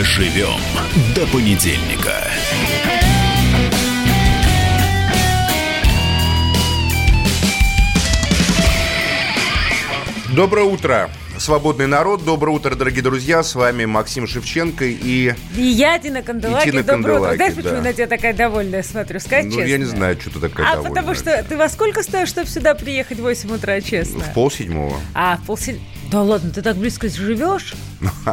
Доживем до понедельника. Доброе утро, свободный народ. Доброе утро, дорогие друзья. С вами Максим Шевченко и... И я, Дина Канделаки. И Тина Доброе утро. Знаешь, почему да. на тебя такая довольная смотрю? Сказать Ну, честно. я не знаю, что ты такая А довольная. потому что ты во сколько стоишь, чтобы сюда приехать в 8 утра, честно? В полседьмого. А, в полсед... Да ладно, ты так близко живешь?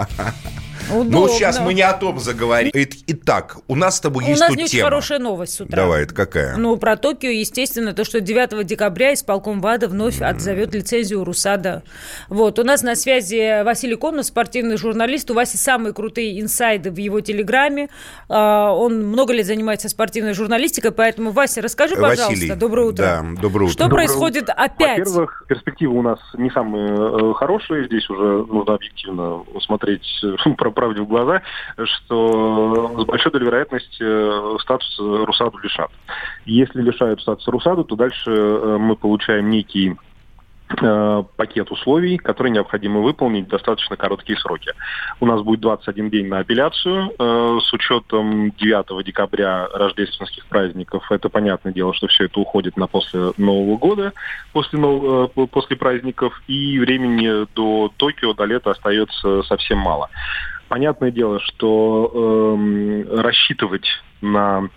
Ну, Удобно. сейчас мы не о том заговорим. И- Итак, у нас с тобой У есть нас тут не очень тема. хорошая новость с утра. Давай, это какая? Ну, про Токио, естественно, то, что 9 декабря исполком ВАДА вновь отзовет лицензию Русада. Вот, у нас на связи Василий Комнов, спортивный журналист. У Васи самые крутые инсайды в его телеграме. А, Он много лет занимается спортивной журналистикой, поэтому, Вася, расскажи, пожалуйста. Василий. Доброе утро. Да, доброе утро. Что Доброе происходит опять? Во-первых, перспективы у нас не самые э, хорошие. Здесь уже нужно объективно смотреть про правде в глаза, что с большой долей вероятности э, статус Русаду лишат. Если лишают статуса Русаду, то дальше э, мы получаем некий э, пакет условий, которые необходимо выполнить в достаточно короткие сроки. У нас будет 21 день на апелляцию с учетом 9 декабря рождественских праздников. Это понятное дело, что все это уходит на после Нового года, после, после праздников, и времени до Токио, до лета остается совсем мало. Понятное дело, что эм, рассчитывать на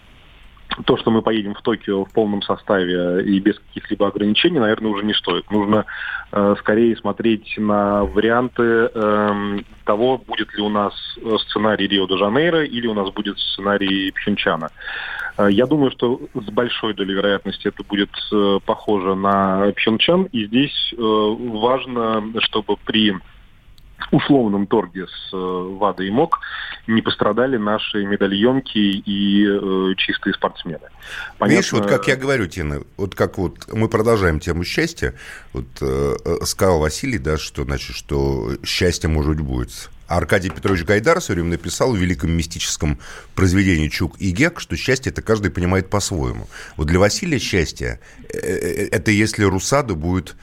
то, что мы поедем в Токио в полном составе и без каких-либо ограничений, наверное, уже не стоит. Нужно э, скорее смотреть на варианты эм, того, будет ли у нас э, сценарий Рио-де-Жанейро или у нас будет сценарий Пхенчана. Э, Я думаю, что с большой долей вероятности это будет э, похоже на Пхенчан. И здесь э, важно, чтобы при условном торге с э, ВАДой и МОК не пострадали наши медальонки и э, чистые спортсмены. Видишь, вот Понятно- как я говорю, Тина, вот как вот мы продолжаем тему счастья, вот э, э, сказал Василий, да, что, значит, что счастье, может быть, будет. А Аркадий Петрович Гайдар все время написал в великом мистическом произведении «Чук и Гек», что счастье это каждый понимает по-своему. Вот для Василия счастье э, э, это если Русаду будет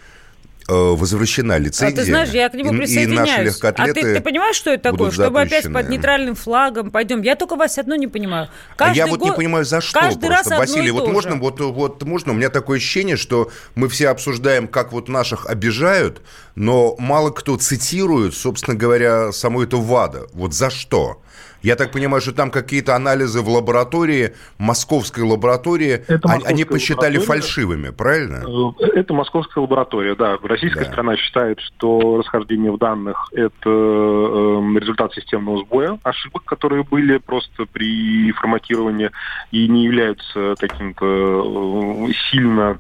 э, возвращена А лицензия. ты знаешь, я к нему и- и наши присоединяюсь. а легкоатлеты ты, ты понимаешь, что это такое? Чтобы опять под нейтральным флагом пойдем. Я только, Вася, одно не понимаю. а Каждый я вот не год- понимаю, за что Каждый просто. раз Василий, и вот можно, же. вот, вот можно, у меня такое ощущение, что мы все обсуждаем, как вот наших обижают, но мало кто цитирует, собственно говоря, саму эту ВАДА. Вот за что? Я так понимаю, что там какие-то анализы в лаборатории, московской лаборатории, Это они- они московская посчитали лаборатория. фальшивыми, правильно? Э, Это московская лаборатория, да. Российская Да. сторона считает, что расхождение в данных – это э, результат системного сбоя, ошибок, которые были просто при форматировании и не являются каким-то э, сильно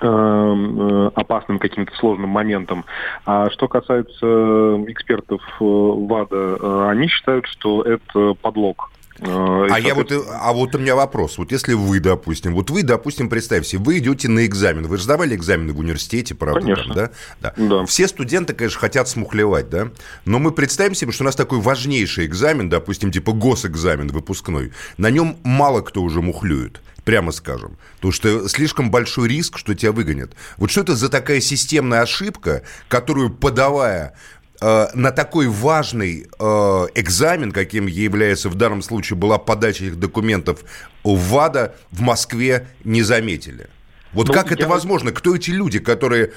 опасным каким-то сложным моментом. А что касается экспертов э, ВАДА, э, они считают, что это подлог. И, А я вот, а вот у меня вопрос. Вот если вы, допустим, вот вы, допустим, представьте, вы идете на экзамен. Вы же сдавали экзамены в университете, правда? Конечно. там, да? Да. Все студенты, конечно, хотят смухлевать, да? Но мы представим себе, что у нас такой важнейший экзамен, допустим, типа госэкзамен выпускной. На нем мало кто уже мухлюет. Прямо скажем. Потому что слишком большой риск, что тебя выгонят. Вот что это за такая системная ошибка, которую, подавая на такой важный э, экзамен, каким является в данном случае была подача этих документов в ВАДА, в Москве не заметили. Вот Ну, как это возможно? Кто эти люди, которые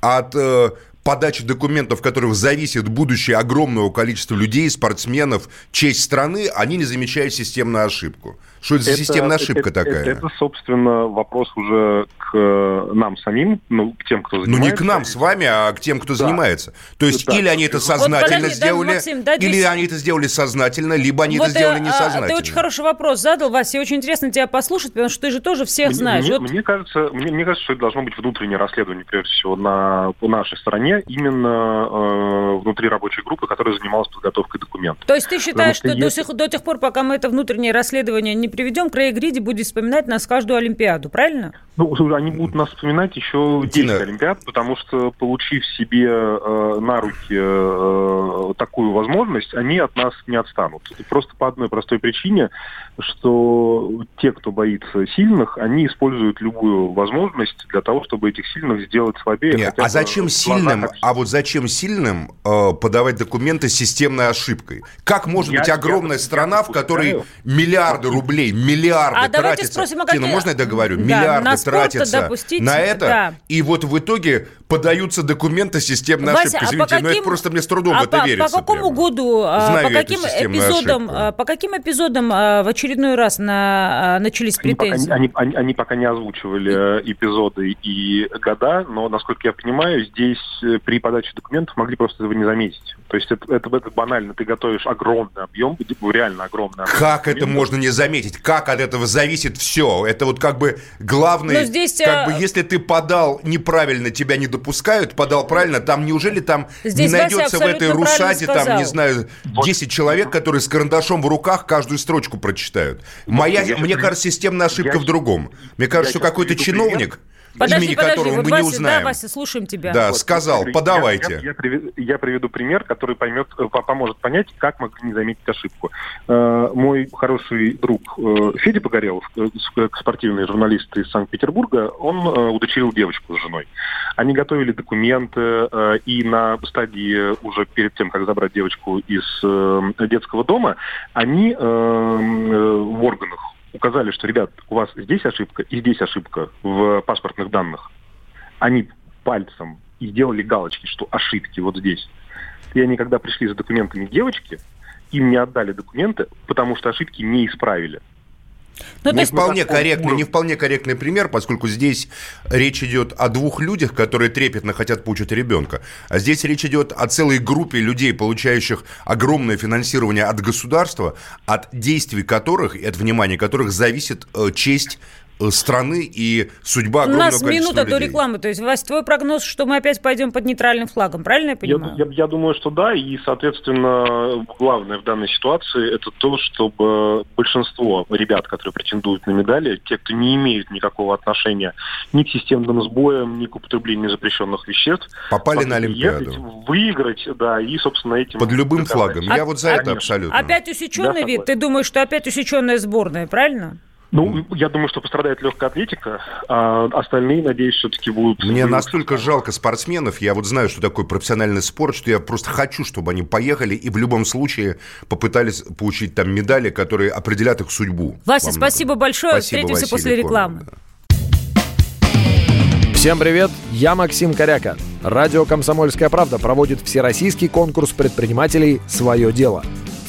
от э, подачи документов, от которых зависит будущее огромного количества людей, спортсменов, честь страны, они не замечают системную ошибку? Что это за системная ошибка это- такая? Это, это, собственно, вопрос уже к э, нам самим, ну, к тем, кто Ну, занимается. не к нам с вами, а к тем, кто Да. занимается. То есть, Да. или они это Вот сознательно да, сделали, Максим, дай или они это сделали сознательно, либо они Вот, это сделали э, а, несознательно. Ты очень хороший вопрос задал, Вася, и очень интересно тебя послушать, потому что ты же тоже всех Мне, знаешь. мне- Вот мне кажется, мне, мне кажется, что это должно быть внутреннее расследование, прежде всего, на, по нашей стороне, именно э, внутри рабочей группы, которая занималась подготовкой документов. То есть ты считаешь, Потому что, что до, если- сих, до тех пор, пока мы это внутреннее расследование не приведем, Крей Гриди будет вспоминать нас каждую Олимпиаду, правильно? Ну, они будут нас вспоминать еще 10 Дина. Олимпиад, потому что, получив себе э, на руки э, возможность, они от нас не отстанут. Просто по одной простой причине, что те, кто боится сильных, они используют любую возможность для того, чтобы этих сильных сделать слабее. Нет, а зачем сильным, а вот зачем сильным э, подавать документы с системной ошибкой? Как может я, быть огромная я, страна, я в которой миллиарды рублей, миллиарды а тратятся... Спросим, а какие... Тина, можно я договорю? Да, миллиарды тратятся допустить, на это, да. и вот в итоге подаются документы системной Вася, ошибки. Извините, а каким... но это просто мне с трудом а в это по, верится. По какому прямо. году, а, Знаю по каким эпизодам, ошибку. А, по каким эпизодам в очередной раз на, начались претензии? Они, они, они, они пока не озвучивали э, эпизоды и года, но, насколько я понимаю, здесь э, при подаче документов могли просто этого не заметить. То есть это, это, это банально. Ты готовишь огромный объем, реально огромный объем. Как это можно не заметить? Как от этого зависит все? Это вот как бы главное... здесь... Как бы э, если ты подал неправильно, тебя не допускают, подал правильно, там неужели там здесь не найдется в этой рушаде, там, не знаю, 10 человек, которые с карандашом в руках каждую строчку прочитают? Моя, я мне кажется, системная ошибка я, в другом. Мне кажется, что какой-то чиновник... Пример подожди, имени подожди, которого вот мы Вася, не узнаем. Да, Вася, слушаем тебя. Да, вот, сказал, смотри, подавайте. Я, я, я, приведу, я приведу пример, который поймет, э, поможет понять, как могли не заметить ошибку. Э, мой хороший друг э, Федя Погорелов, спортивный журналист из Санкт-Петербурга, он удочерил девочку с женой. Они готовили документы, и на стадии уже перед тем, как забрать девочку из детского дома, они в органах указали, что, ребят, у вас здесь ошибка и здесь ошибка в паспортных данных. Они пальцем и сделали галочки, что ошибки вот здесь. И они, когда пришли за документами девочки, им не отдали документы, потому что ошибки не исправили. Ну, не, вполне корректный, не вполне корректный пример, поскольку здесь речь идет о двух людях, которые трепетно хотят получить ребенка. А здесь речь идет о целой группе людей, получающих огромное финансирование от государства, от действий которых и от внимания которых зависит э, честь страны и судьба огромного У нас минута людей. до рекламы. То есть, Вась, твой прогноз, что мы опять пойдем под нейтральным флагом, правильно я понимаю? Я, я, я думаю, что да. И, соответственно, главное в данной ситуации это то, чтобы большинство ребят, которые претендуют на медали, те, кто не имеют никакого отношения ни к системным сбоям, ни к употреблению запрещенных веществ, попали на Олимпиаду. Ехать, выиграть, да, и, собственно, этим... Под любым флагом. Я вот за а, это абсолютно. Опять усеченный да, вид? Ты думаешь, что опять усеченная сборная, правильно? Ну, я думаю, что пострадает легкая атлетика, а остальные, надеюсь, все-таки будут... Мне настолько жалко спортсменов, я вот знаю, что такое профессиональный спорт, что я просто хочу, чтобы они поехали и в любом случае попытались получить там медали, которые определят их судьбу. Вася, спасибо большое, спасибо, встретимся Василий после рекламы. Да. Всем привет, я Максим Коряка. Радио «Комсомольская правда» проводит всероссийский конкурс предпринимателей «Свое дело».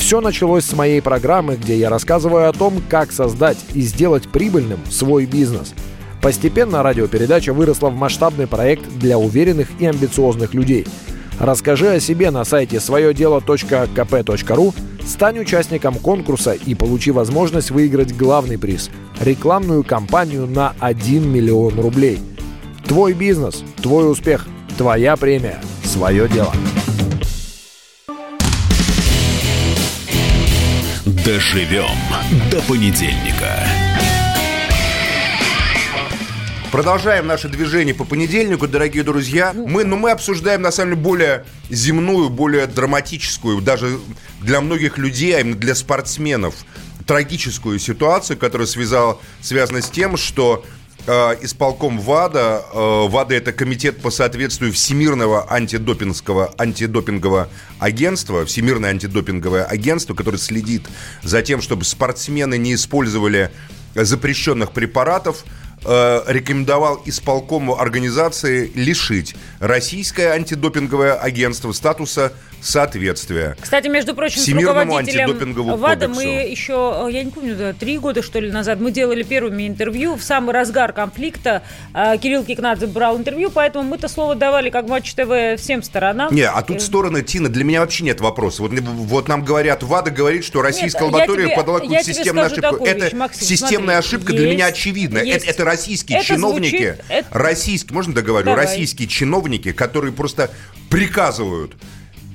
Все началось с моей программы, где я рассказываю о том, как создать и сделать прибыльным свой бизнес. Постепенно радиопередача выросла в масштабный проект для уверенных и амбициозных людей. Расскажи о себе на сайте своедело.кп.ру, стань участником конкурса и получи возможность выиграть главный приз – рекламную кампанию на 1 миллион рублей. Твой бизнес, твой успех, твоя премия, свое дело. Доживем до понедельника. Продолжаем наше движение по понедельнику, дорогие друзья. Мы, ну, мы обсуждаем, на самом деле, более земную, более драматическую, даже для многих людей, а именно для спортсменов, трагическую ситуацию, которая связала, связана с тем, что исполком ВАДА. Э, ВАДА это комитет по соответствию Всемирного антидопингового, антидопингового агентства, Всемирное антидопинговое агентство, которое следит за тем, чтобы спортсмены не использовали запрещенных препаратов, э, рекомендовал исполкому организации лишить российское антидопинговое агентство статуса соответствия. Кстати, между прочим, с руководителем ВАДА мы еще, э, я не помню, да, три года, что ли, назад мы делали первыми интервью в самый разгар конфликта. Э, Кирилл Кикнадзе брал интервью, поэтому мы-то слово давали как Матч ТВ всем сторонам. Не, а тут стороны, Тина, для меня вообще нет вопроса. Вот, вот нам говорят, ВАДА говорит, что российская нет, лаборатория тебе, подала какую-то системную ошибку. Это вещь, Максим, системная смотри, ошибка есть, для меня очевидна. Есть, это, это российские это чиновники, звучит, это... российские, можно договорю, Давай. российские чиновники, которые просто приказывают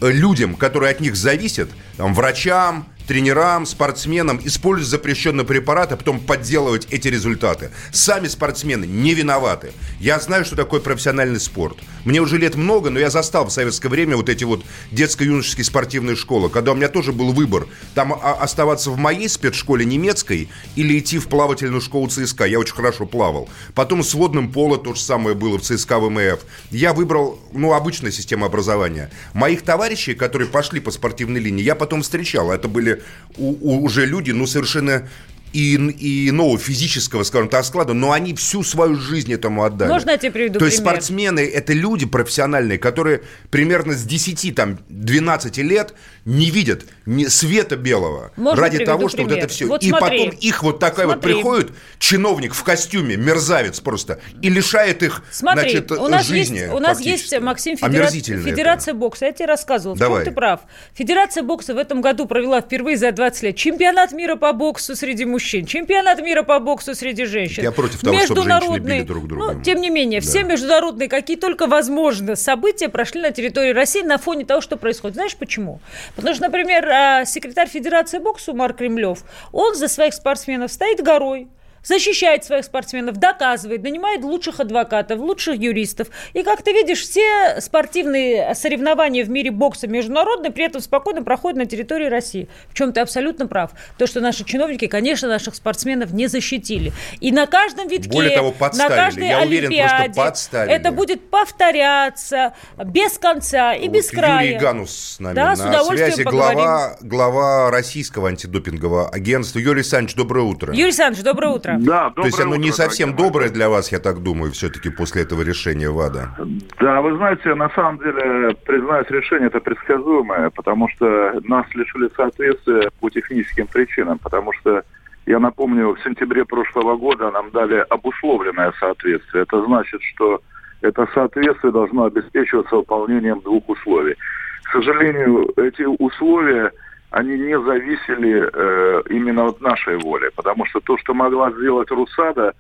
людям, которые от них зависят, там, врачам, тренерам, спортсменам использовать запрещенные препараты, а потом подделывать эти результаты. Сами спортсмены не виноваты. Я знаю, что такое профессиональный спорт. Мне уже лет много, но я застал в советское время вот эти вот детско-юношеские спортивные школы, когда у меня тоже был выбор, там оставаться в моей спецшколе немецкой или идти в плавательную школу ЦСКА. Я очень хорошо плавал. Потом с водным поло то же самое было в ЦСКА ВМФ. Я выбрал, ну, обычная система образования. Моих товарищей, которые пошли по спортивной линии, я потом встречал. Это были у, у, уже люди, ну, совершенно и, и иного физического, скажем так, склада, но они всю свою жизнь этому отдали. Можно я тебе приведу То пример? есть спортсмены – это люди профессиональные, которые примерно с 10, там, 12 лет не видят ни света белого Можно ради того, что пример? вот это все. Вот и смотри. потом их вот такая смотри. вот приходит чиновник в костюме, мерзавец просто, и лишает их, Смотри, значит, у нас жизни есть, у нас фактически. есть Максим, федера... Федерация бокса. Я тебе рассказывал, Давай. ты прав. Федерация бокса в этом году провела впервые за 20 лет чемпионат мира по боксу среди мужчин, чемпионат мира по боксу среди женщин. Я против того, чтобы женщины били друг друга. Ну, тем не менее, Да. все международные, какие только возможно, события прошли на территории России на фоне того, что происходит. Знаешь почему? Потому что, например, а, секретарь Федерации бокса Марк Кремлев, он за своих спортсменов стоит горой, защищает своих спортсменов, доказывает, нанимает лучших адвокатов, лучших юристов. И, как ты видишь, все спортивные соревнования в мире бокса международные при этом спокойно проходят на территории России. В чем ты абсолютно прав. То, что наши чиновники, конечно, наших спортсменов не защитили. И на каждом витке, Более того, на подставили. каждой Я уверен, просто Олимпиаде подставили. это будет повторяться без конца и Вот без края. Юрий Ганус с нами Да, на с удовольствием связи. поговорим. Глава, глава российского антидопингового агентства. Юрий Александрович, доброе утро. Юрий Александрович, доброе утро. Да, доброе То есть оно утро, не совсем дорогие мои. доброе для вас, я так думаю, все-таки после этого решения ВАДА. Да, вы знаете, на самом деле, признаюсь, решение это предсказуемое, потому что нас лишили соответствия по техническим причинам, потому что, я напомню, в сентябре прошлого года нам дали обусловленное соответствие. Это значит, что это соответствие должно обеспечиваться выполнением двух условий. К сожалению, эти условия, они не зависели э, именно от нашей воли, потому что то, что могла сделать РУСАДА,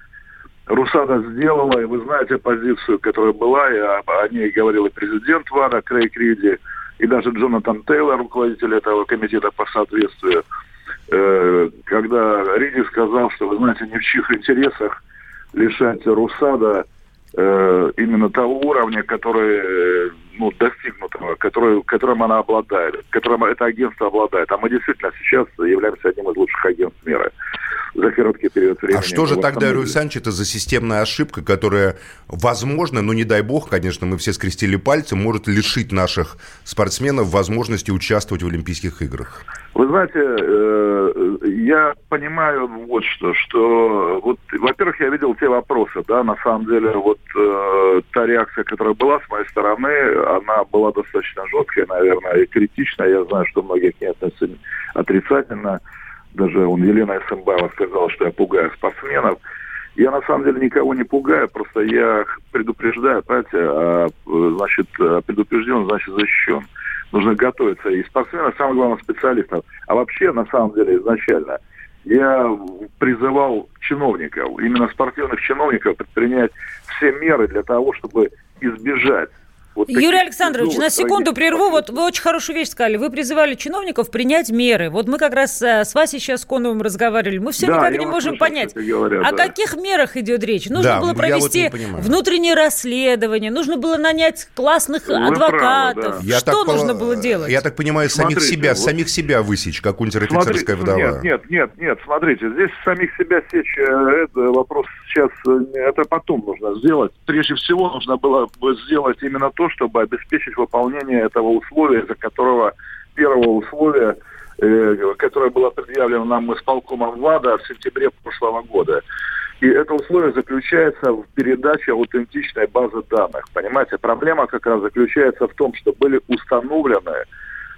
Русада сделала, и вы знаете позицию, которая была, и о, ней говорил и президент ВАДА Крейг Риди, и даже Джонатан Тейлор, руководитель этого комитета по соответствию, э, когда Риди сказал, что, вы знаете, ни в чьих интересах лишать Русада э, именно того уровня, который э, ну, достигнутого, который, которым она обладает, которым это агентство обладает. А мы действительно сейчас являемся одним из лучших агентств мира за короткий период времени. А что же тогда, восстановили. Александрович, это за системная ошибка, которая, возможно, ну не дай бог, конечно, мы все скрестили пальцы, может лишить наших спортсменов возможности участвовать в Олимпийских играх? Вы знаете, э, я понимаю вот что, что вот, во-первых, я видел те вопросы, да, на самом деле, вот э, та реакция, которая была с моей стороны, она была достаточно жесткая, наверное, и критичная. Я знаю, что многие к ней относятся отрицательно. Даже он Елена Эсэмбаева сказала, что я пугаю спортсменов. Я на самом деле никого не пугаю, просто я предупреждаю, знаете, а, э, значит, а предупрежден, значит защищен. Нужно готовиться. И спортсменов, самое главное, специалистов. А вообще, на самом деле, изначально, я призывал чиновников, именно спортивных чиновников, предпринять все меры для того, чтобы избежать вот Юрий Александрович, на секунду прерву. Вот вы очень хорошую вещь сказали. Вы призывали чиновников принять меры. Вот мы как раз э, с Васей сейчас Коновым разговаривали. Мы все Да, никак не можем слышал, понять, кстати говоря, о да. каких мерах идет речь. Нужно Да, было вот провести понимаю. внутреннее расследование, нужно было нанять классных Вы адвокатов. правы, Я Что так нужно пол- было делать? Я так понимаю, самих Смотрите, себя, вот- самих себя высечь, как унтер-офицерская вдова. Нет, нет, нет, нет, смотрите, здесь самих себя сечь, э, это вопрос сейчас, э, это потом нужно сделать. Прежде всего нужно было бы сделать именно то, чтобы обеспечить выполнение этого условия, за которого первого условия, э, которое было предъявлено нам исполкомом ВАДА в сентябре прошлого года. И это условие заключается в передаче аутентичной базы данных. Понимаете, проблема как раз заключается в том, что были установлены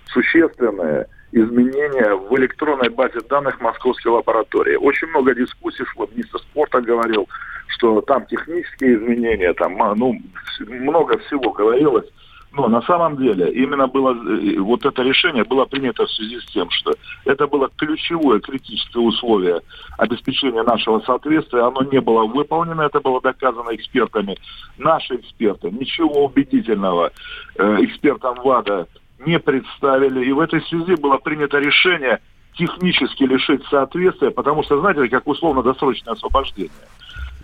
существенные изменения в электронной базе данных московской лаборатории. Очень много дискуссий шло, министр спорта говорил, что там технические изменения, там а, ну, много всего говорилось. Но на самом деле именно было э, вот это решение было принято в связи с тем, что это было ключевое критическое условие обеспечения нашего соответствия. Оно не было выполнено, это было доказано экспертами. Наши эксперты ничего убедительного э, экспертам ВАДА не представили. И в этой связи было принято решение технически лишить соответствия, потому что, знаете, как условно-досрочное освобождение.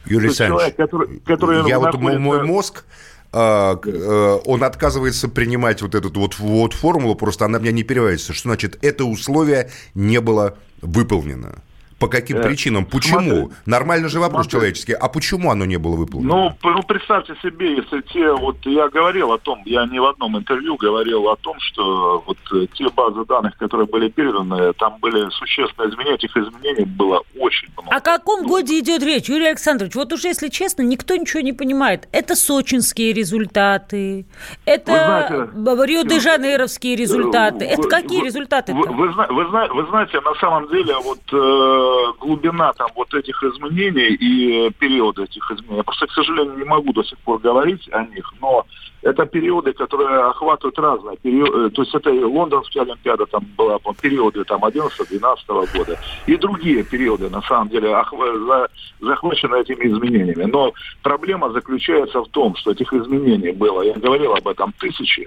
Юрий Александрович, который, который я вот мой мозг а, э, он отказывается принимать вот эту вот, вот формулу, просто она меня не переводится. Что значит, это условие не было выполнено? По каким э, причинам? Почему? Смотри, Нормально же вопрос смотри. человеческий. А почему оно не было выполнено? Ну, ну, представьте себе, если те, вот я говорил о том, я не в одном интервью говорил о том, что вот э, те базы данных, которые были переданы, там были существенные изменения, этих изменений было очень много. О каком ну, годе идет речь, Юрий Александрович? Вот уже, если честно, никто ничего не понимает. Это сочинские результаты, это Рио-де-Жанейровские результаты. Вы, это какие вы, результаты? Вы, вы, вы, вы знаете, на самом деле, вот э, глубина там вот этих изменений и периоды этих изменений. Я просто, к сожалению, не могу до сих пор говорить о них, но это периоды, которые охватывают разные периоды. Э, то есть это и Лондонская Олимпиада, там была по периоды там 11-12 года, и другие периоды, на самом деле, захвачены этими изменениями. Но проблема заключается в том, что этих изменений было, я говорил об этом, тысячи.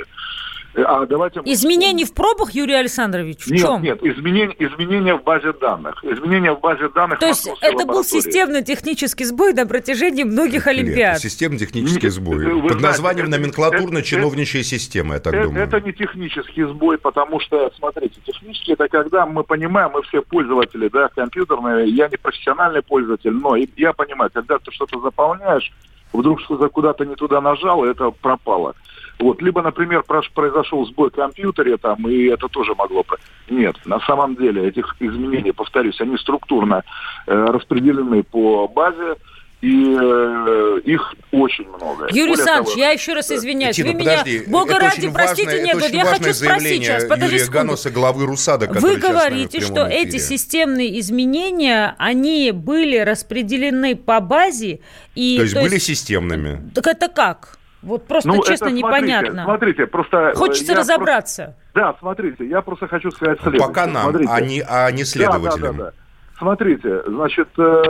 А давайте... Изменений в пробах, Юрий Александрович, в нет, чем? Нет, изменения, изменения в базе данных. Изменения в базе данных... То есть это был системно-технический сбой на протяжении многих Олимпиад? Нет, системно-технический сбой. Вы Под знаете, названием номенклатурно-чиновничья система, я так это, думаю. Это не технический сбой, потому что, смотрите, технически это когда мы понимаем, мы все пользователи, да, компьютерные, я не профессиональный пользователь, но я понимаю, когда ты что-то заполняешь, вдруг что-то куда-то не туда нажал, и это пропало. Вот. Либо, например, произошел сбой в компьютере, там, и это тоже могло... Нет, на самом деле этих изменений, повторюсь, они структурно э, распределены по базе, и э, их очень много. Юрий Александрович, я еще раз извиняюсь. Тина, Вы подожди, меня, бога ради, простите, важное, нет, вот я хочу спросить сейчас, подожди Юрия Ганоса, главы РУСАДА, Вы говорите, что эфире. эти системные изменения, они были распределены по базе и... То есть то были есть, системными? Так это как? Вот просто ну, честно это, непонятно. Смотрите, просто... Хочется разобраться. Просто, да, смотрите, я просто хочу сказать следующее. Пока нам, смотрите. а, не, а не следователям. Да, да, да, да. Смотрите, значит, э,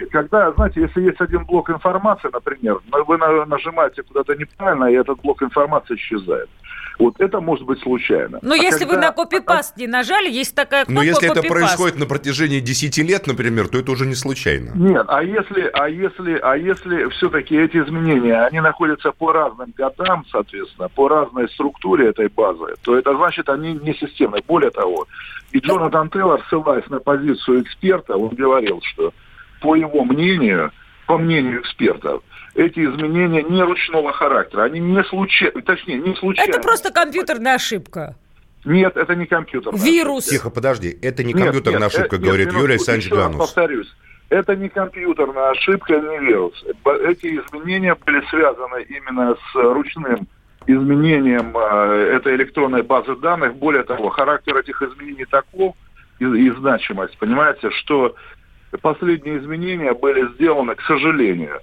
я когда, знаете, если есть один блок информации, например, вы нажимаете куда-то неправильно, и этот блок информации исчезает. Вот это может быть случайно. Но а если когда... вы на копипаст не нажали, есть такая кнопка Но если это происходит на протяжении 10 лет, например, то это уже не случайно. Нет, а если, а если, а если все-таки эти изменения, они находятся по разным годам, соответственно, по разной структуре этой базы, то это значит, они не системные. Более того, и Джонатан Тейлор, ссылаясь на позицию эксперта, он говорил, что по его мнению, по мнению экспертов, эти изменения не ручного характера, они не случайны, точнее, не случайны. Это просто компьютерная ошибка. Нет, это не компьютер. Вирус. Тихо, подожди, это не компьютерная нет, ошибка, нет, говорит нет, Юрий Александрович Ганус. повторюсь, это не компьютерная ошибка, не вирус. Эти изменения были связаны именно с ручным изменением э, этой электронной базы данных. Более того, характер этих изменений таков и, и значимость, понимаете, что последние изменения были сделаны, к сожалению, э,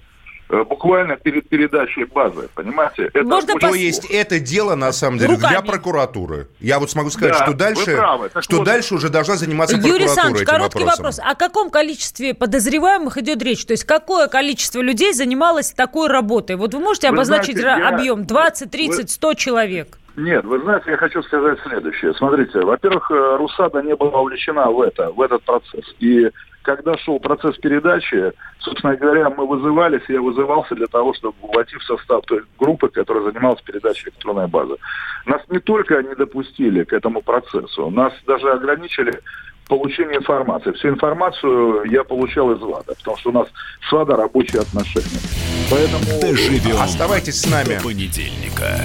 буквально перед передачей базы, понимаете? Это Можно очень... То есть это дело, на самом деле, Руками. для прокуратуры. Я вот смогу сказать, да, что дальше, что вот... дальше уже должна заниматься Юрий прокуратура Юрий Александрович, короткий вопросом. вопрос. О каком количестве подозреваемых идет речь? То есть какое количество людей занималось такой работой? Вот вы можете вы обозначить знаете, объем? 20, 30, 100 человек? Нет, вы знаете, я хочу сказать следующее. Смотрите, во-первых, э, Русада не была вовлечена в это, в этот процесс. И когда шел процесс передачи, собственно говоря, мы вызывались, я вызывался для того, чтобы войти в состав той группы, которая занималась передачей электронной базы. Нас не только не допустили к этому процессу, нас даже ограничили получение информации. Всю информацию я получал из ВАДА, потому что у нас с ВАДА рабочие отношения. Поэтому... Доживем Оставайтесь с нами. До понедельника.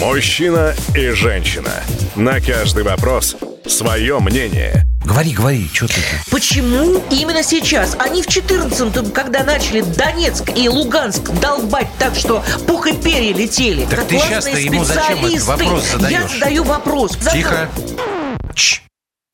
Мужчина и женщина. На каждый вопрос свое мнение. Говори, говори, что ты? Почему именно сейчас? Они в 14-м, когда начали Донецк и Луганск долбать так, что пух и перья летели. Так ты сейчас-то ему зачем этот вопрос задаешь? Я задаю вопрос. Тихо. Чш.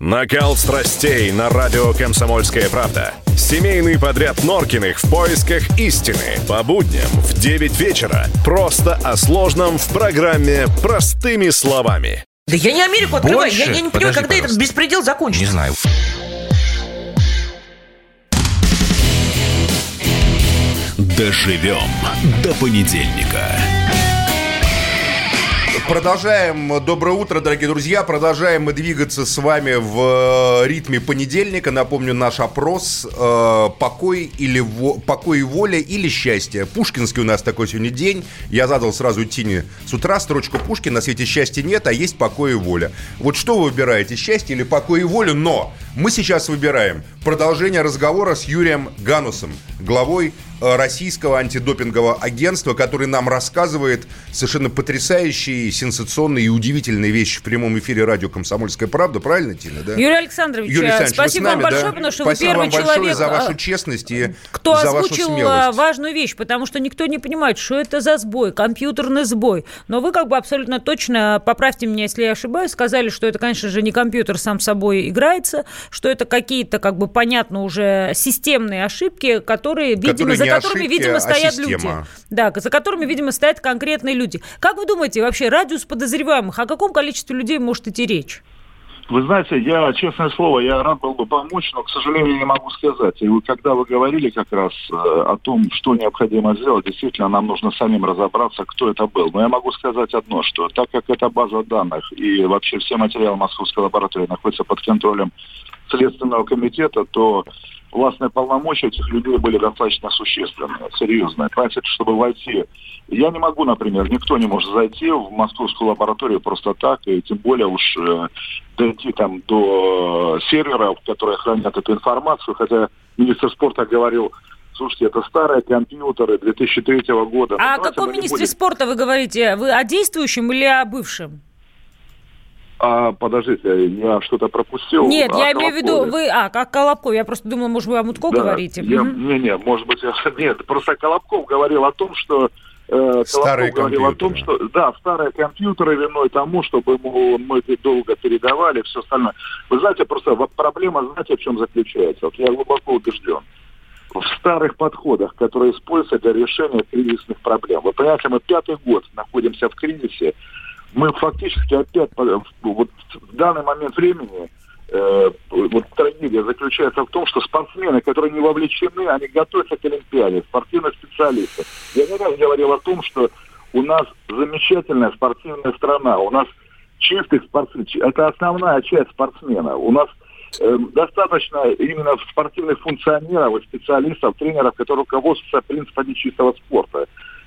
Накал страстей на радио «Комсомольская правда». Семейный подряд Норкиных в поисках истины. По будням в 9 вечера. Просто о сложном в программе «Простыми словами». Да я не Америку открываю. Я, я не понимаю, когда пожалуйста. этот беспредел закончится. Не знаю. Доживем до понедельника. Продолжаем. Доброе утро, дорогие друзья. Продолжаем мы двигаться с вами в э, ритме понедельника. Напомню, наш опрос э, покой, или во... покой и воля или счастье. Пушкинский у нас такой сегодня день. Я задал сразу Тине с утра строчку Пушкина. На свете счастья нет, а есть покой и воля. Вот что вы выбираете, счастье или покой и волю? Но мы сейчас выбираем продолжение разговора с Юрием Ганусом, главой российского антидопингового агентства, который нам рассказывает совершенно потрясающие, сенсационные и удивительные вещи в прямом эфире радио «Комсомольская правда». Правильно, Тина, да? Юрий Александрович, Юрий Александрович спасибо нами, вам большое, да? потому что спасибо вы первый вам человек, за вашу а, честность и кто за вашу озвучил смелость. важную вещь, потому что никто не понимает, что это за сбой, компьютерный сбой. Но вы как бы абсолютно точно, поправьте меня, если я ошибаюсь, сказали, что это, конечно же, не компьютер сам собой играется, что это какие-то, как бы, понятно, уже системные ошибки, которые, видимо, Которые не которыми, ошибки, видимо, а стоят система. люди. Да, за которыми, видимо, стоят конкретные люди. Как вы думаете, вообще радиус подозреваемых, о каком количестве людей может идти речь? Вы знаете, я, честное слово, я рад был бы помочь, но, к сожалению, не могу сказать. И вы, когда вы говорили как раз э, о том, что необходимо сделать, действительно, нам нужно самим разобраться, кто это был. Но я могу сказать одно, что так как эта база данных и вообще все материалы Московской лаборатории находятся под контролем Следственного комитета, то властные полномочия этих людей были достаточно существенные, серьезные. Понимаете, чтобы войти... Я не могу, например, никто не может зайти в московскую лабораторию просто так, и тем более уж э, дойти там до серверов, которые хранят эту информацию, хотя министр спорта говорил, слушайте, это старые компьютеры 2003 года. А о каком министре спорта вы говорите? Вы о действующем или о бывшем? А, подождите, я что-то пропустил. Нет, А, я имею в виду, вы... А, как Колобков. Я просто думала, может, вы о Мутко Да, говорите. я- Мгм. Не, не, может быть, я... Нет, просто Колобков говорил о том, что... э, Старые Колобков говорил о том, что... Да, старые компьютеры виной тому, чтобы ему мы долго передавали, все остальное. Вы знаете, просто проблема, знаете, в чем заключается? Вот я глубоко убежден. В старых подходах, которые используются для решения кризисных проблем. Вы понимаете, мы пятый год находимся в кризисе, мы фактически опять вот в данный момент времени э, вот трагедия заключается в том, что спортсмены, которые не вовлечены, они готовятся к Олимпиаде, спортивные специалисты. Я не раз говорил о том, что у нас замечательная спортивная страна, у нас чистых спортсменов, это основная часть спортсмена. У нас э, достаточно именно спортивных функционеров специалистов, тренеров, которые руководствуются принципами чистого спорта.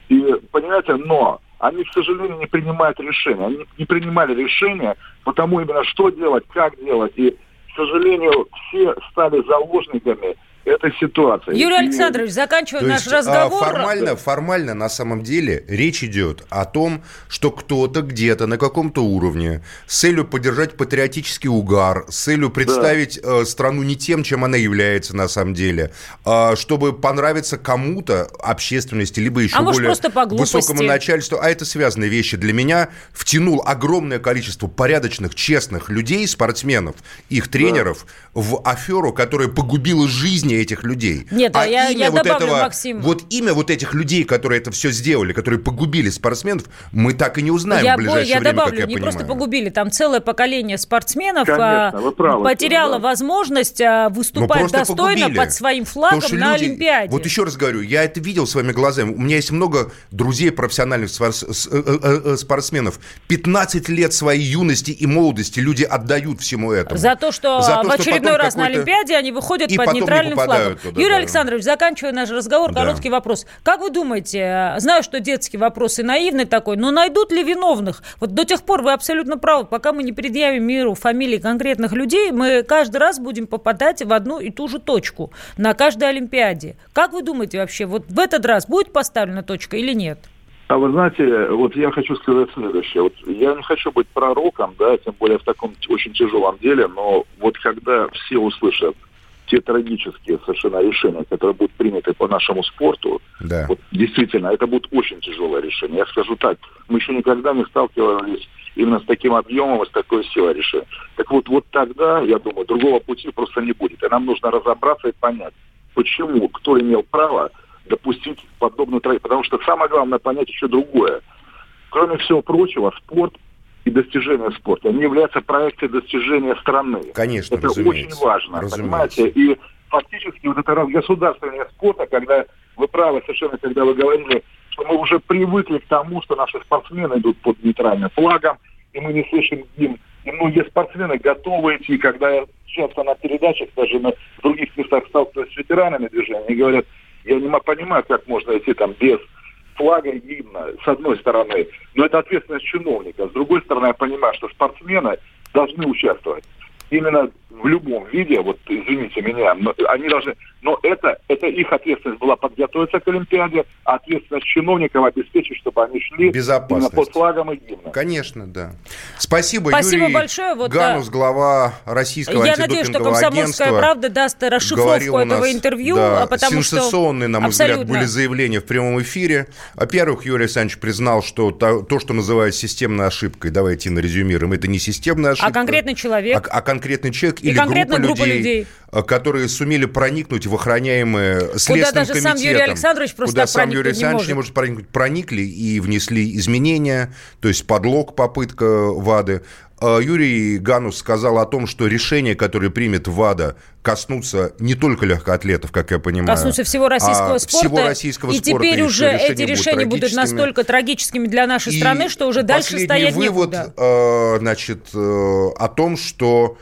И, понимаете, но они, к сожалению, не принимают решения. Они не принимали решения потому именно, что делать, как делать. И, к сожалению, все стали заложниками этой ситуации. Юрий Александрович, заканчивая наш есть, а, разговор... формально, формально, на самом деле, речь идет о том, что кто-то где-то на каком-то уровне с целью поддержать патриотический угар, с целью представить э, страну не тем, чем она является на самом деле, а, чтобы понравиться кому-то, общественности, либо еще А может, более просто по глупости. высокому начальству. А это связанные вещи. Для меня втянул огромное количество порядочных, честных людей, спортсменов, их тренеров в аферу, которая погубила жизни этих людей. Нет, а я- я вот добавлю, этого, Максим. вот имя вот этих людей, которые это все сделали, которые погубили спортсменов, мы так и не узнаем я, в ближайшее бо- я время, добавлю, как я не понимаю. просто погубили, там целое поколение спортсменов Конечно, а, вы правы, потеряло да. возможность а, Ну, выступать просто достойно погубили. под своим флагом Потому что на люди- Олимпиаде. Вот еще раз говорю, я это видел своими глазами. У меня есть много друзей профессиональных э, э, э, спортсменов. 15 лет своей юности и молодости люди отдают всему этому. За то, что За то, в что очередной потом раз на Олимпиаде они выходят И под потом нейтральным флагом. попадают туда, Юрий да. Александрович, заканчивая наш разговор, Да. короткий вопрос. Как вы думаете, э, знаю, что детский вопрос и наивный такой, но найдут ли виновных? Вот до тех пор вы абсолютно правы. Пока мы не предъявим миру фамилии конкретных людей, мы каждый раз будем попадать в одну и ту же точку на каждой Олимпиаде. Как вы думаете вообще, вот в этот раз будет поставлена точка или нет? А вы знаете, вот я хочу сказать следующее. Вот я не хочу быть пророком, да, тем более в таком очень тяжелом деле, но вот когда все услышат те трагические совершенно решения, которые будут приняты по нашему спорту, Да. вот действительно, это будет очень тяжелое решение. Я скажу так, мы еще никогда не сталкивались именно с таким объемом и с такой силой решения. Так вот, вот тогда, я думаю, другого пути просто не будет. И нам нужно разобраться и понять, почему, кто имел право допустить подобную трагедию. Потому что самое главное понять еще другое. Кроме всего прочего, спорт и достижения спорта, они являются проекцией достижения страны. Конечно, Это разумеется. очень важно, Разумеется. понимаете? И фактически вот это разгосударствование спорта, когда вы правы совершенно, когда вы говорили, что мы уже привыкли к тому, что наши спортсмены идут под нейтральным флагом, и мы не слышим гимн. И многие спортсмены готовы идти, когда я часто на передачах, даже на других местах сталкиваюсь с ветеранами движения, они говорят, я не понимаю, как можно идти там без флага и гимна, с одной стороны. Но это ответственность чиновника. С другой стороны, я понимаю, что спортсмены должны участвовать именно в любом виде, вот извините меня, но они должны, но это, это их ответственность была подготовиться к Олимпиаде, а ответственность чиновников обеспечить, чтобы они шли именно под флагом и гимном. Конечно, да. Спасибо, Спасибо Юрий большое. Вот, Ганус, глава российского Я надеюсь, что «Комсомольская агентства, правда» даст расшифровку этого интервью, да, потому что... сенсационные, на мой Абсолютно. взгляд, были заявления в прямом эфире. Во-первых, Юрий Александрович признал, что то, то, что называют системной ошибкой, давайте нарезюмируем, это не системная ошибка. А конкретный человек? А, а конкретный человек И или группа, группа людей, людей. э, которые сумели проникнуть в охраняемые Следственным даже сам комитетом. Юрий Александрович просто Куда сам Юрий не Александрович не может. проникнуть. Проникли и внесли изменения, то есть подлог, попытка ВАДы. Э, Юрий Ганус сказал о том, что решения, которые примет ВАДА, коснутся не только легкоатлетов, как я понимаю. коснутся всего российского а спорта. всего российского и спорта, теперь и уже что эти решения будут трагическими. настолько трагическими для нашей И страны, что уже дальше стоять вывод, некуда. э, значит, э, о том, что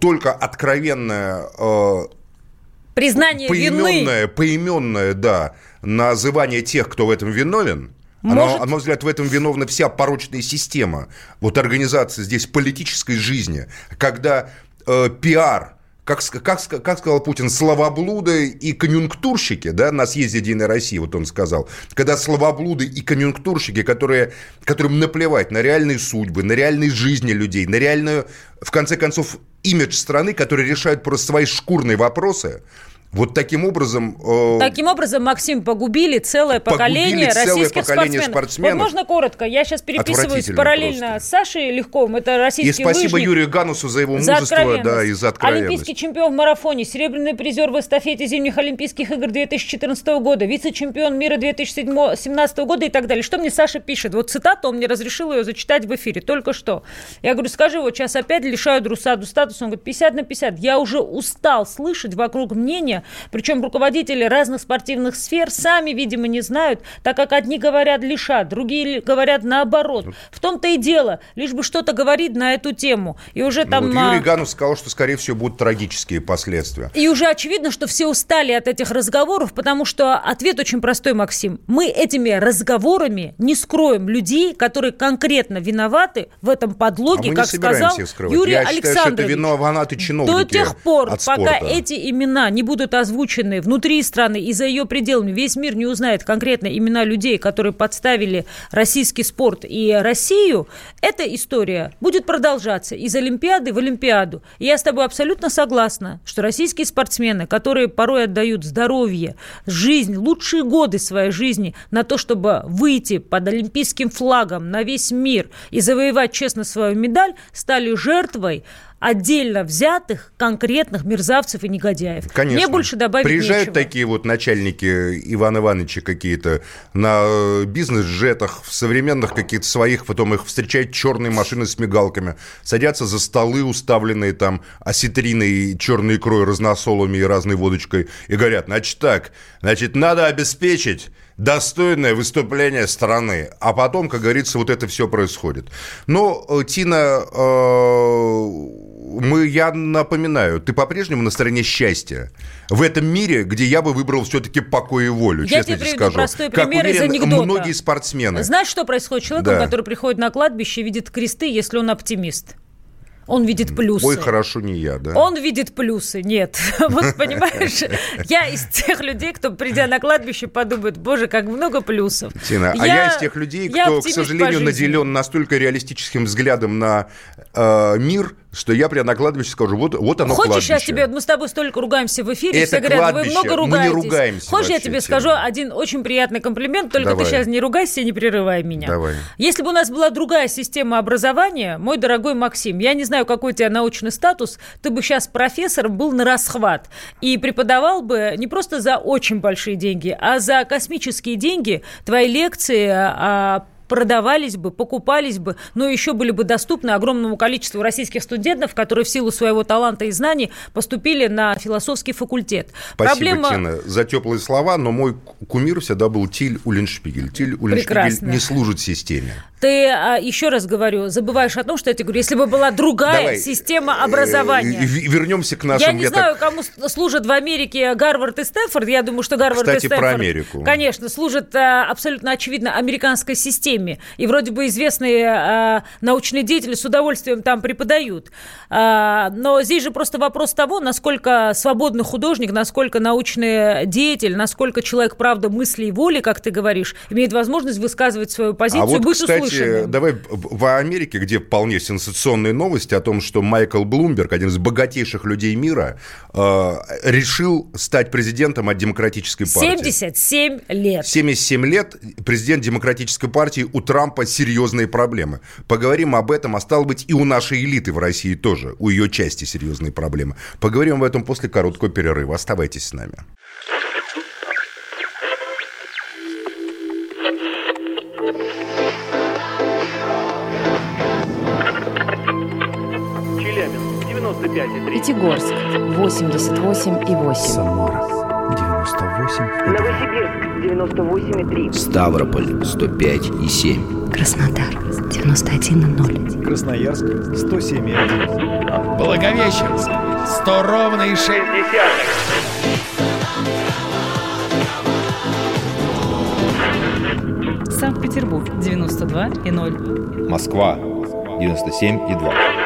только откровенная э, Признание вины. поименное, поименное, да, называние тех, кто в этом виновен, Может- оно, на мой взгляд, в этом виновна вся порочная система, вот организация здесь политической жизни, когда э, пиар, как, как, как сказал Путин, словоблуды и конъюнктурщики, да, на съезде Единой России, вот он сказал, когда словоблуды и конъюнктурщики, которые, которым наплевать на реальные судьбы, на реальные жизни людей, на реальную, в конце концов, имидж страны, которые решают просто свои шкурные вопросы, вот таким образом... э, Таким образом, Максим, погубили целое поколение Погубили целое российских поколение спортсменов. спортсменов. Вот можно коротко? Я сейчас переписываюсь параллельно просто. с Сашей Легковым. Это российский И спасибо лыжник. Юрию Ганусу за его За мужество, да, и за откровенность. Олимпийский чемпион в марафоне, серебряный призер в эстафете зимних Олимпийских игр 2014 года, вице-чемпион мира 2017 года и так далее. Что мне Саша пишет? Вот цитату, он мне разрешил ее зачитать в эфире только что. Я говорю, скажи, вот сейчас опять лишают Русаду статуса. Он говорит, 50 на 50. Я уже устал слышать вокруг мнения, причем руководители разных спортивных сфер сами, видимо, не знают, так как одни говорят лишат, другие говорят наоборот. В том-то и дело, лишь бы что-то говорить на эту тему. И уже Ну, там... вот а, Юрий Ганус сказал, что, скорее всего, будут трагические последствия. и уже очевидно, что все устали от этих разговоров, потому что ответ очень простой, Максим. Мы этими разговорами не скроем людей, которые конкретно виноваты в этом А подлоге, не как сказал. Юрий Я считаю, что это Александрович. виноваты чиновники До тех пор, пока эти имена не будут озвучены внутри страны и за ее пределами, весь мир не узнает конкретно имена людей, которые подставили российский спорт и Россию, эта история будет продолжаться из Олимпиады в Олимпиаду. И я с тобой абсолютно согласна, что российские спортсмены, которые порой отдают здоровье, жизнь, лучшие годы своей жизни на то, чтобы выйти под олимпийским флагом на весь мир и завоевать честно свою медаль, стали жертвой отдельно взятых конкретных мерзавцев и негодяев. Конечно. Мне больше добавить Приезжают нечего. такие вот начальники Ивана Ивановича какие-то на э, бизнес-джетах, в современных каких-то своих, потом их встречают черные машины с мигалками, садятся за столы, уставленные там осетриной, черной икрой, разносолами и разной водочкой, и говорят, значит так, значит, надо обеспечить достойное выступление страны. А потом, как говорится, вот это все происходит. Но, э, Тина, э, мы, я напоминаю, ты по-прежнему на стороне счастья. В этом мире, где я бы выбрал все-таки покой и волю, Я честно тебе приведу скажу. простой как пример из уверен, анекдота. многие спортсмены. Знаешь, что происходит с человеком, Да. который приходит на кладбище и видит кресты, если он оптимист? Он видит плюсы. Ой, хорошо, не я, да? Он видит плюсы, нет. Вот понимаешь, я из тех людей, кто, придя на кладбище, подумает, боже, как много плюсов. Тина, а я из тех людей, кто, к сожалению, наделен настолько реалистическим взглядом на э, мир, что я прямо на кладбище скажу, вот, вот оно Хочешь, кладбище. я тебе, мы с тобой столько ругаемся в эфире, Это все говорят, вы кладбище, много мы не ругаетесь. ругаемся Хочешь, я тебе Тина. скажу один очень приятный комплимент, только Давай. ты сейчас не ругайся и не прерывай меня. Давай. Если бы у нас была другая система образования, мой дорогой Максим, я не знаю, какой у тебя научный статус, ты бы сейчас профессор был на расхват и преподавал бы не просто за очень большие деньги, а за космические деньги твои лекции о продавались бы, покупались бы, но еще были бы доступны огромному количеству российских студентов, которые в силу своего таланта и знаний поступили на философский факультет. Спасибо, Проблема... Тина, за теплые слова, но мой кумир всегда был Тиль Уллиншпигель. Тиль Уллиншпигель Прекрасно. не служит системе. Ты, а, еще раз говорю, забываешь о том, что я тебе говорю, если бы была другая Давай. система образования. Вернемся к нашим... Я не знаю, кому служат в Америке Гарвард и Стэнфорд. Я думаю, что Гарвард Кстати, и Стэнфорд... про Америку. Конечно, служат а, абсолютно очевидно американской системе. И вроде бы известные а, научные деятели с удовольствием там преподают. Но здесь же просто вопрос того, насколько свободный художник, насколько научный деятель, насколько человек, правда, мысли и воли, как ты говоришь, имеет возможность высказывать свою позицию а вот, быть кстати, услышанным. давай в Америке, где вполне сенсационные новости о том, что Майкл Блумберг, один из богатейших людей мира, э, решил стать президентом от Демократической партии. 77 лет. 77 лет президент Демократической партии, у Трампа серьезные проблемы. Поговорим об этом, а стало быть и у нашей элиты в России тоже, у ее части серьезные проблемы. Поговорим об этом после короткого перерыва. Оставайтесь с нами. Пятигорск 88,8. Самара 98,2. Новосибирск 98,3. Ставрополь 105,7. Краснодар 91,0. Красноярск 107,1. Благовещенск 100 ровно и 6 десятых. Санкт-Петербург 92,0. Москва 97,2.